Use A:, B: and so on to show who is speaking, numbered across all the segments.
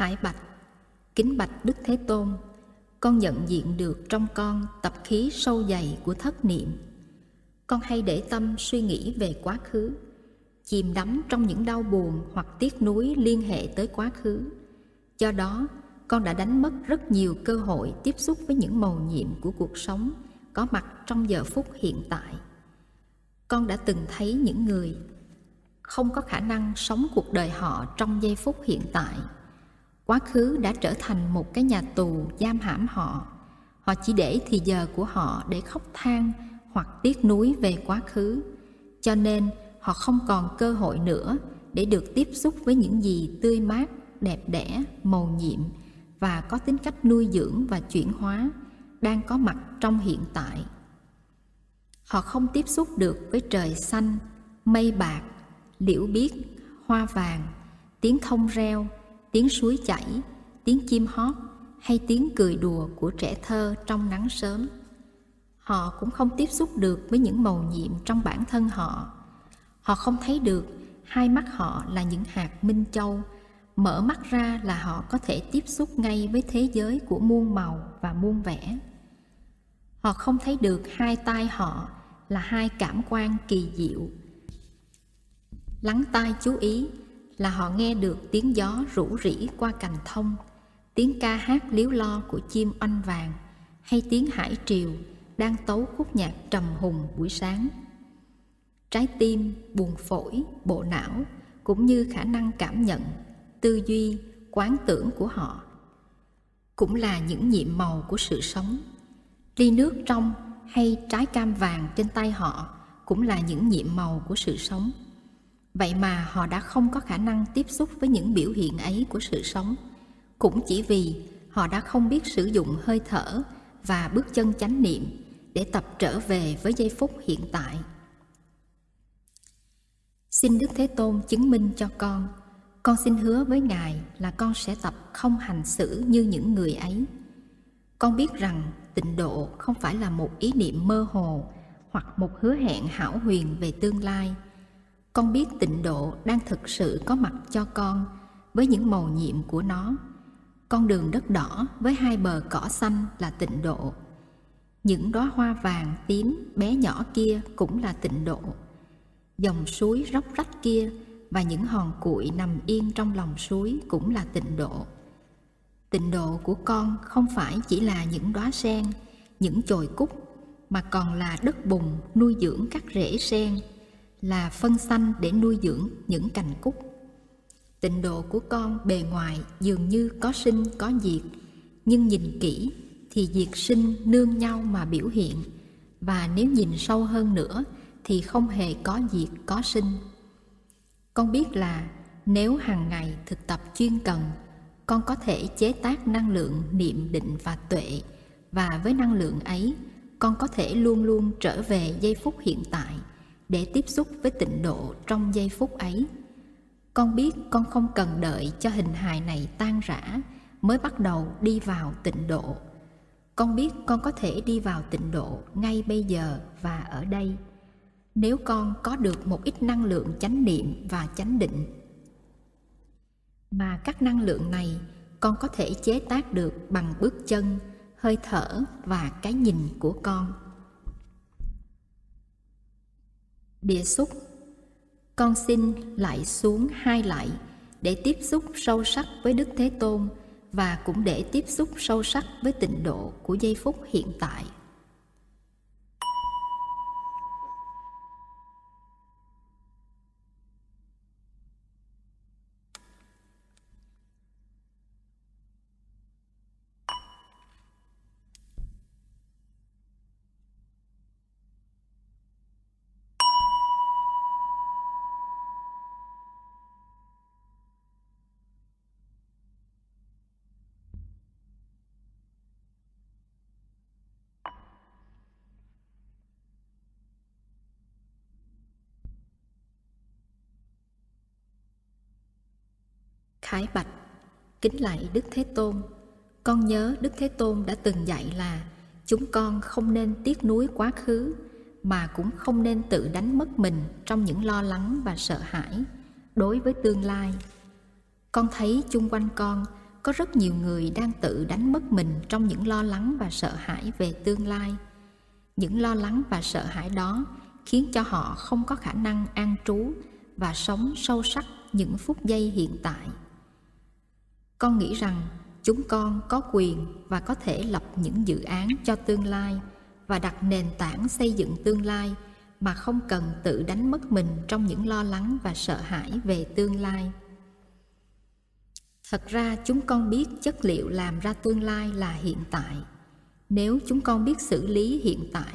A: Khải Bạch Kính Bạch Đức Thế Tôn Con nhận diện được trong con tập khí sâu dày của thất niệm Con hay để tâm suy nghĩ về quá khứ Chìm đắm trong những đau buồn hoặc tiếc nuối liên hệ tới quá khứ Do đó, con đã đánh mất rất nhiều cơ hội tiếp xúc với những màu nhiệm của cuộc sống có mặt trong giờ phút hiện tại. Con đã từng thấy những người không có khả năng sống cuộc đời họ trong giây phút hiện tại. Quá khứ đã trở thành một cái nhà tù giam hãm họ. Họ chỉ để thì giờ của họ để khóc than hoặc tiếc nuối về quá khứ. Cho nên họ không còn cơ hội nữa để được tiếp xúc với những gì tươi mát, đẹp đẽ, màu nhiệm và có tính cách nuôi dưỡng và chuyển hóa đang có mặt trong hiện tại. Họ không tiếp xúc được với trời xanh, mây bạc, liễu biếc, hoa vàng, tiếng thông reo, tiếng suối chảy, tiếng chim hót hay tiếng cười đùa của trẻ thơ trong nắng sớm. Họ cũng không tiếp xúc được với những màu nhiệm trong bản thân họ. Họ không thấy được hai mắt họ là những hạt minh châu, mở mắt ra là họ có thể tiếp xúc ngay với thế giới của muôn màu và muôn vẻ. Họ không thấy được hai tai họ là hai cảm quan kỳ diệu lắng tai chú ý là họ nghe được tiếng gió rủ rỉ qua cành thông, tiếng ca hát líu lo của chim oanh vàng, hay tiếng hải triều đang tấu khúc nhạc trầm hùng buổi sáng. Trái tim buồn phổi, bộ não cũng như khả năng cảm nhận, tư duy, quán tưởng của họ cũng là những nhiệm màu của sự sống. Ly nước trong hay trái cam vàng trên tay họ cũng là những nhiệm màu của sự sống vậy mà họ đã không có khả năng tiếp xúc với những biểu hiện ấy của sự sống. Cũng chỉ vì họ đã không biết sử dụng hơi thở và bước chân chánh niệm để tập trở về với giây phút hiện tại. Xin đức thế tôn chứng minh cho con. Con xin hứa với ngài là con sẽ tập không hành xử như những người ấy. Con biết rằng tịnh độ không phải là một ý niệm mơ hồ hoặc một hứa hẹn hảo huyền về tương lai con biết tịnh độ đang thực sự có mặt cho con với những màu nhiệm của nó. Con đường đất đỏ với hai bờ cỏ xanh là tịnh độ. Những đóa hoa vàng tím bé nhỏ kia cũng là tịnh độ. Dòng suối róc rách kia và những hòn cuội nằm yên trong lòng suối cũng là tịnh độ. Tịnh độ của con không phải chỉ là những đóa sen, những chồi cúc, mà còn là đất bùn nuôi dưỡng các rễ sen là phân xanh để nuôi dưỡng những cành cúc. Tịnh độ của con bề ngoài dường như có sinh, có diệt, nhưng nhìn kỹ thì diệt sinh nương nhau mà biểu hiện, và nếu nhìn sâu hơn nữa thì không hề có diệt, có sinh. Con biết là nếu hàng ngày thực tập chuyên cần, con có thể chế tác năng lượng niệm định và tuệ, và với năng lượng ấy, con có thể luôn luôn trở về giây phút hiện tại để tiếp xúc với tịnh độ trong giây phút ấy. Con biết con không cần đợi cho hình hài này tan rã mới bắt đầu đi vào tịnh độ. Con biết con có thể đi vào tịnh độ ngay bây giờ và ở đây. Nếu con có được một ít năng lượng chánh niệm và chánh định. Mà các năng lượng này con có thể chế tác được bằng bước chân, hơi thở và cái nhìn của con. Địa xúc. Con xin lại xuống hai lại để tiếp xúc sâu sắc với đức thế tôn và cũng để tiếp xúc sâu sắc với tịnh độ của giây phút hiện tại. Khải Bạch. Kính lạy Đức Thế Tôn, Con nhớ Đức Thế Tôn đã từng dạy là Chúng con không nên tiếc nuối quá khứ, Mà cũng không nên tự đánh mất mình Trong những lo lắng và sợ hãi Đối với tương lai. Con thấy chung quanh con có rất nhiều người đang tự đánh mất mình trong những lo lắng và sợ hãi về tương lai. Những lo lắng và sợ hãi đó khiến cho họ không có khả năng an trú và sống sâu sắc những phút giây hiện tại con nghĩ rằng chúng con có quyền và có thể lập những dự án cho tương lai và đặt nền tảng xây dựng tương lai mà không cần tự đánh mất mình trong những lo lắng và sợ hãi về tương lai. Thật ra chúng con biết chất liệu làm ra tương lai là hiện tại. Nếu chúng con biết xử lý hiện tại,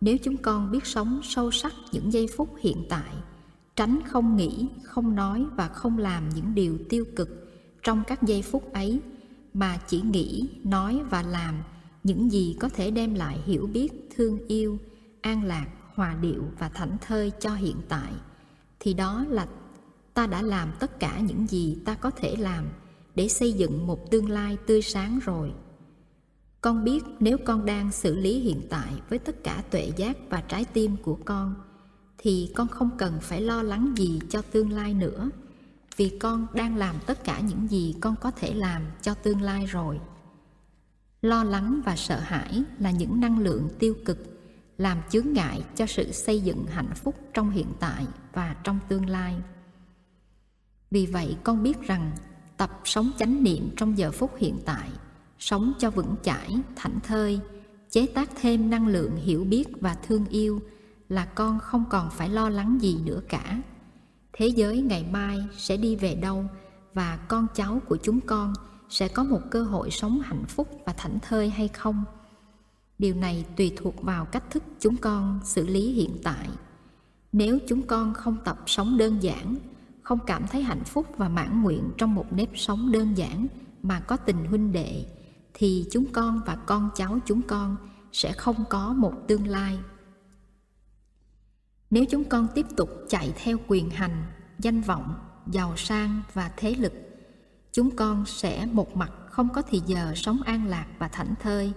A: nếu chúng con biết sống sâu sắc những giây phút hiện tại, tránh không nghĩ, không nói và không làm những điều tiêu cực trong các giây phút ấy mà chỉ nghĩ, nói và làm những gì có thể đem lại hiểu biết, thương yêu, an lạc, hòa điệu và thảnh thơi cho hiện tại, thì đó là ta đã làm tất cả những gì ta có thể làm để xây dựng một tương lai tươi sáng rồi. Con biết nếu con đang xử lý hiện tại với tất cả tuệ giác và trái tim của con, thì con không cần phải lo lắng gì cho tương lai nữa vì con đang làm tất cả những gì con có thể làm cho tương lai rồi. Lo lắng và sợ hãi là những năng lượng tiêu cực, làm chướng ngại cho sự xây dựng hạnh phúc trong hiện tại và trong tương lai. Vì vậy con biết rằng tập sống chánh niệm trong giờ phút hiện tại, sống cho vững chãi, thảnh thơi, chế tác thêm năng lượng hiểu biết và thương yêu là con không còn phải lo lắng gì nữa cả thế giới ngày mai sẽ đi về đâu và con cháu của chúng con sẽ có một cơ hội sống hạnh phúc và thảnh thơi hay không? Điều này tùy thuộc vào cách thức chúng con xử lý hiện tại. Nếu chúng con không tập sống đơn giản, không cảm thấy hạnh phúc và mãn nguyện trong một nếp sống đơn giản mà có tình huynh đệ, thì chúng con và con cháu chúng con sẽ không có một tương lai nếu chúng con tiếp tục chạy theo quyền hành, danh vọng, giàu sang và thế lực, chúng con sẽ một mặt không có thì giờ sống an lạc và thảnh thơi.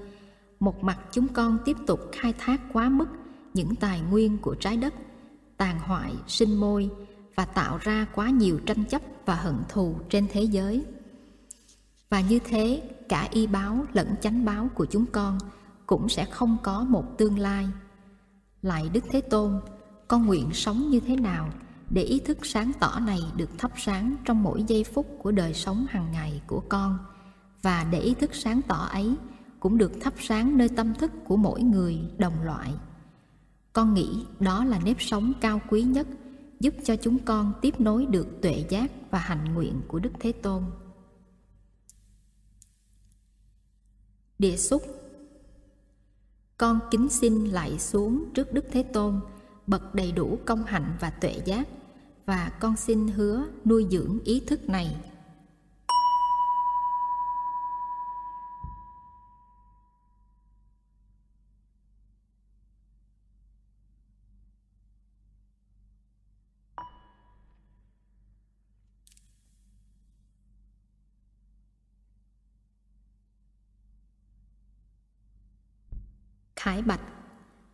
A: Một mặt chúng con tiếp tục khai thác quá mức những tài nguyên của trái đất, tàn hoại, sinh môi và tạo ra quá nhiều tranh chấp và hận thù trên thế giới. Và như thế, cả y báo lẫn chánh báo của chúng con cũng sẽ không có một tương lai. Lại đức thế tôn con nguyện sống như thế nào để ý thức sáng tỏ này được thắp sáng trong mỗi giây phút của đời sống hàng ngày của con. Và để ý thức sáng tỏ ấy cũng được thắp sáng nơi tâm thức của mỗi người đồng loại. Con nghĩ đó là nếp sống cao quý nhất, giúp cho chúng con tiếp nối được tuệ giác và hành nguyện của đức thế tôn. Địa xúc. Con kính xin lại xuống trước đức thế tôn bậc đầy đủ công hạnh và tuệ giác, và con xin hứa nuôi dưỡng ý thức này. Khải bạch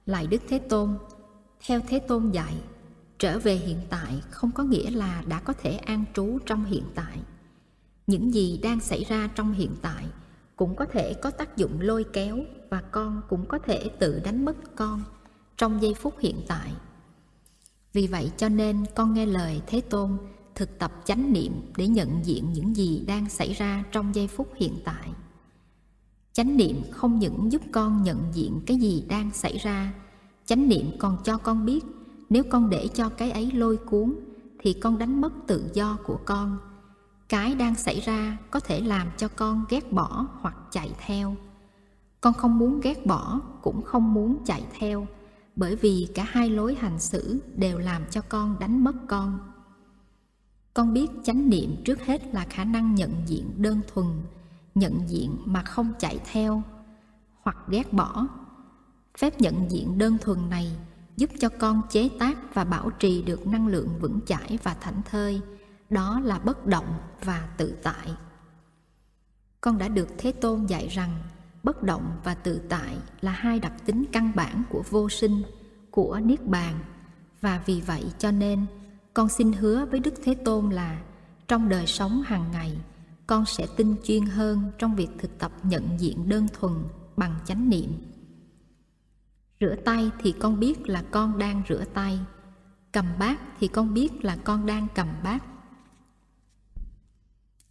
A: lại đức thế tôn theo thế tôn dạy, trở về hiện tại không có nghĩa là đã có thể an trú trong hiện tại. Những gì đang xảy ra trong hiện tại cũng có thể có tác dụng lôi kéo và con cũng có thể tự đánh mất con trong giây phút hiện tại. Vì vậy cho nên con nghe lời thế tôn thực tập chánh niệm để nhận diện những gì đang xảy ra trong giây phút hiện tại. Chánh niệm không những giúp con nhận diện cái gì đang xảy ra chánh niệm còn cho con biết. Nếu con để cho cái ấy lôi cuốn, thì con đánh mất tự do của con. Cái đang xảy ra có thể làm cho con ghét bỏ hoặc chạy theo. Con không muốn ghét bỏ, cũng không muốn chạy theo, bởi vì cả hai lối hành xử đều làm cho con đánh mất con. Con biết chánh niệm trước hết là khả năng nhận diện đơn thuần, nhận diện mà không chạy theo, hoặc ghét bỏ phép nhận diện đơn thuần này, giúp cho con chế tác và bảo trì được năng lượng vững chãi và thảnh thơi. Đó là bất động và tự tại. Con đã được thế tôn dạy rằng, bất động và tự tại là hai đặc tính căn bản của vô sinh, của niết bàn. Và vì vậy cho nên, con xin hứa với đức thế tôn là trong đời sống hàng ngày, con sẽ tinh chuyên hơn trong việc thực tập nhận diện đơn thuần bằng chánh niệm rửa tay thì con biết là con đang rửa tay. Cầm bát thì con biết là con đang cầm bát.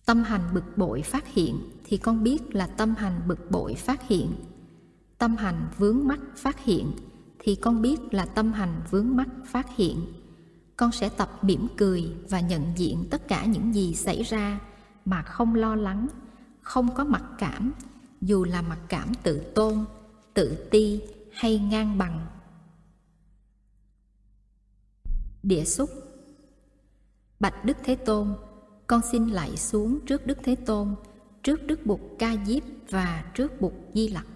A: Tâm hành bực bội phát hiện thì con biết là tâm hành bực bội phát hiện. Tâm hành vướng mắc phát hiện thì con biết là tâm hành vướng mắc phát hiện. Con sẽ tập mỉm cười và nhận diện tất cả những gì xảy ra mà không lo lắng, không có mặc cảm. Dù là mặc cảm tự tôn, tự ti hay ngang bằng. Địa xúc. Bạch đức thế tôn, con xin lạy xuống trước đức thế tôn, trước đức bụt ca diếp và trước bụt di lặc.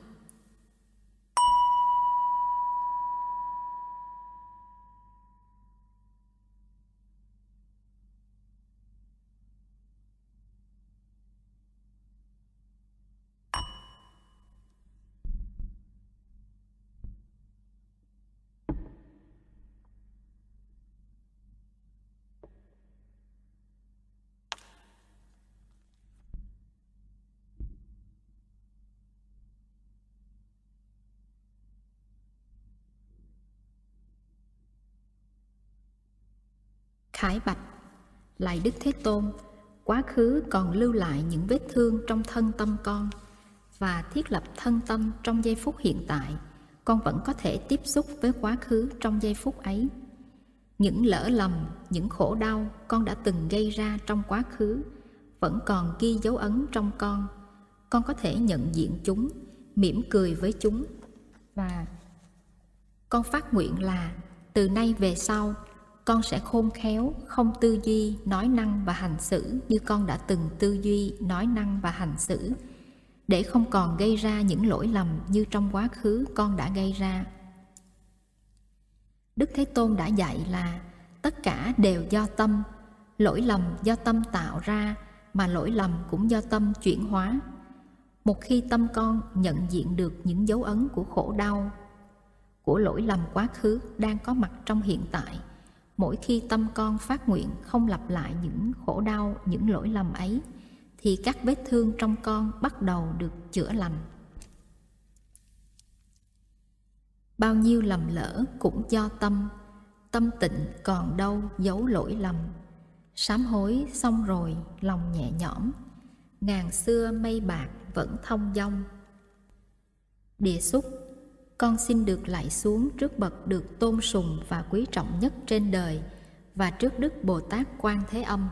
A: Khải bạch. Lại Đức Thế Tôn Quá khứ còn lưu lại những vết thương trong thân tâm con Và thiết lập thân tâm trong giây phút hiện tại Con vẫn có thể tiếp xúc với quá khứ trong giây phút ấy. Những lỡ lầm, những khổ đau con đã từng gây ra trong quá khứ Vẫn còn ghi dấu ấn trong con. Con có thể nhận diện chúng, mỉm cười với chúng Và con phát nguyện là từ nay về sau con sẽ khôn khéo, không tư duy, nói năng và hành xử như con đã từng tư duy, nói năng và hành xử. Để không còn gây ra những lỗi lầm như trong quá khứ con đã gây ra. Đức thế tôn đã dạy là tất cả đều do tâm. Lỗi lầm do tâm tạo ra, mà lỗi lầm cũng do tâm chuyển hóa. Một khi tâm con nhận diện được những dấu ấn của khổ đau, của lỗi lầm quá khứ đang có mặt trong hiện tại mỗi khi tâm con phát nguyện không lặp lại những khổ đau, những lỗi lầm ấy, thì các vết thương trong con bắt đầu được chữa lành. Bao nhiêu lầm lỡ cũng do tâm tâm tịnh còn đâu giấu lỗi lầm. Sám hối xong rồi, lòng nhẹ nhõm, ngàn xưa mây bạc vẫn thông dong. Địa xúc con xin được lại xuống trước bậc được tôn sùng và quý trọng nhất trên đời và trước đức bồ tát quan thế âm.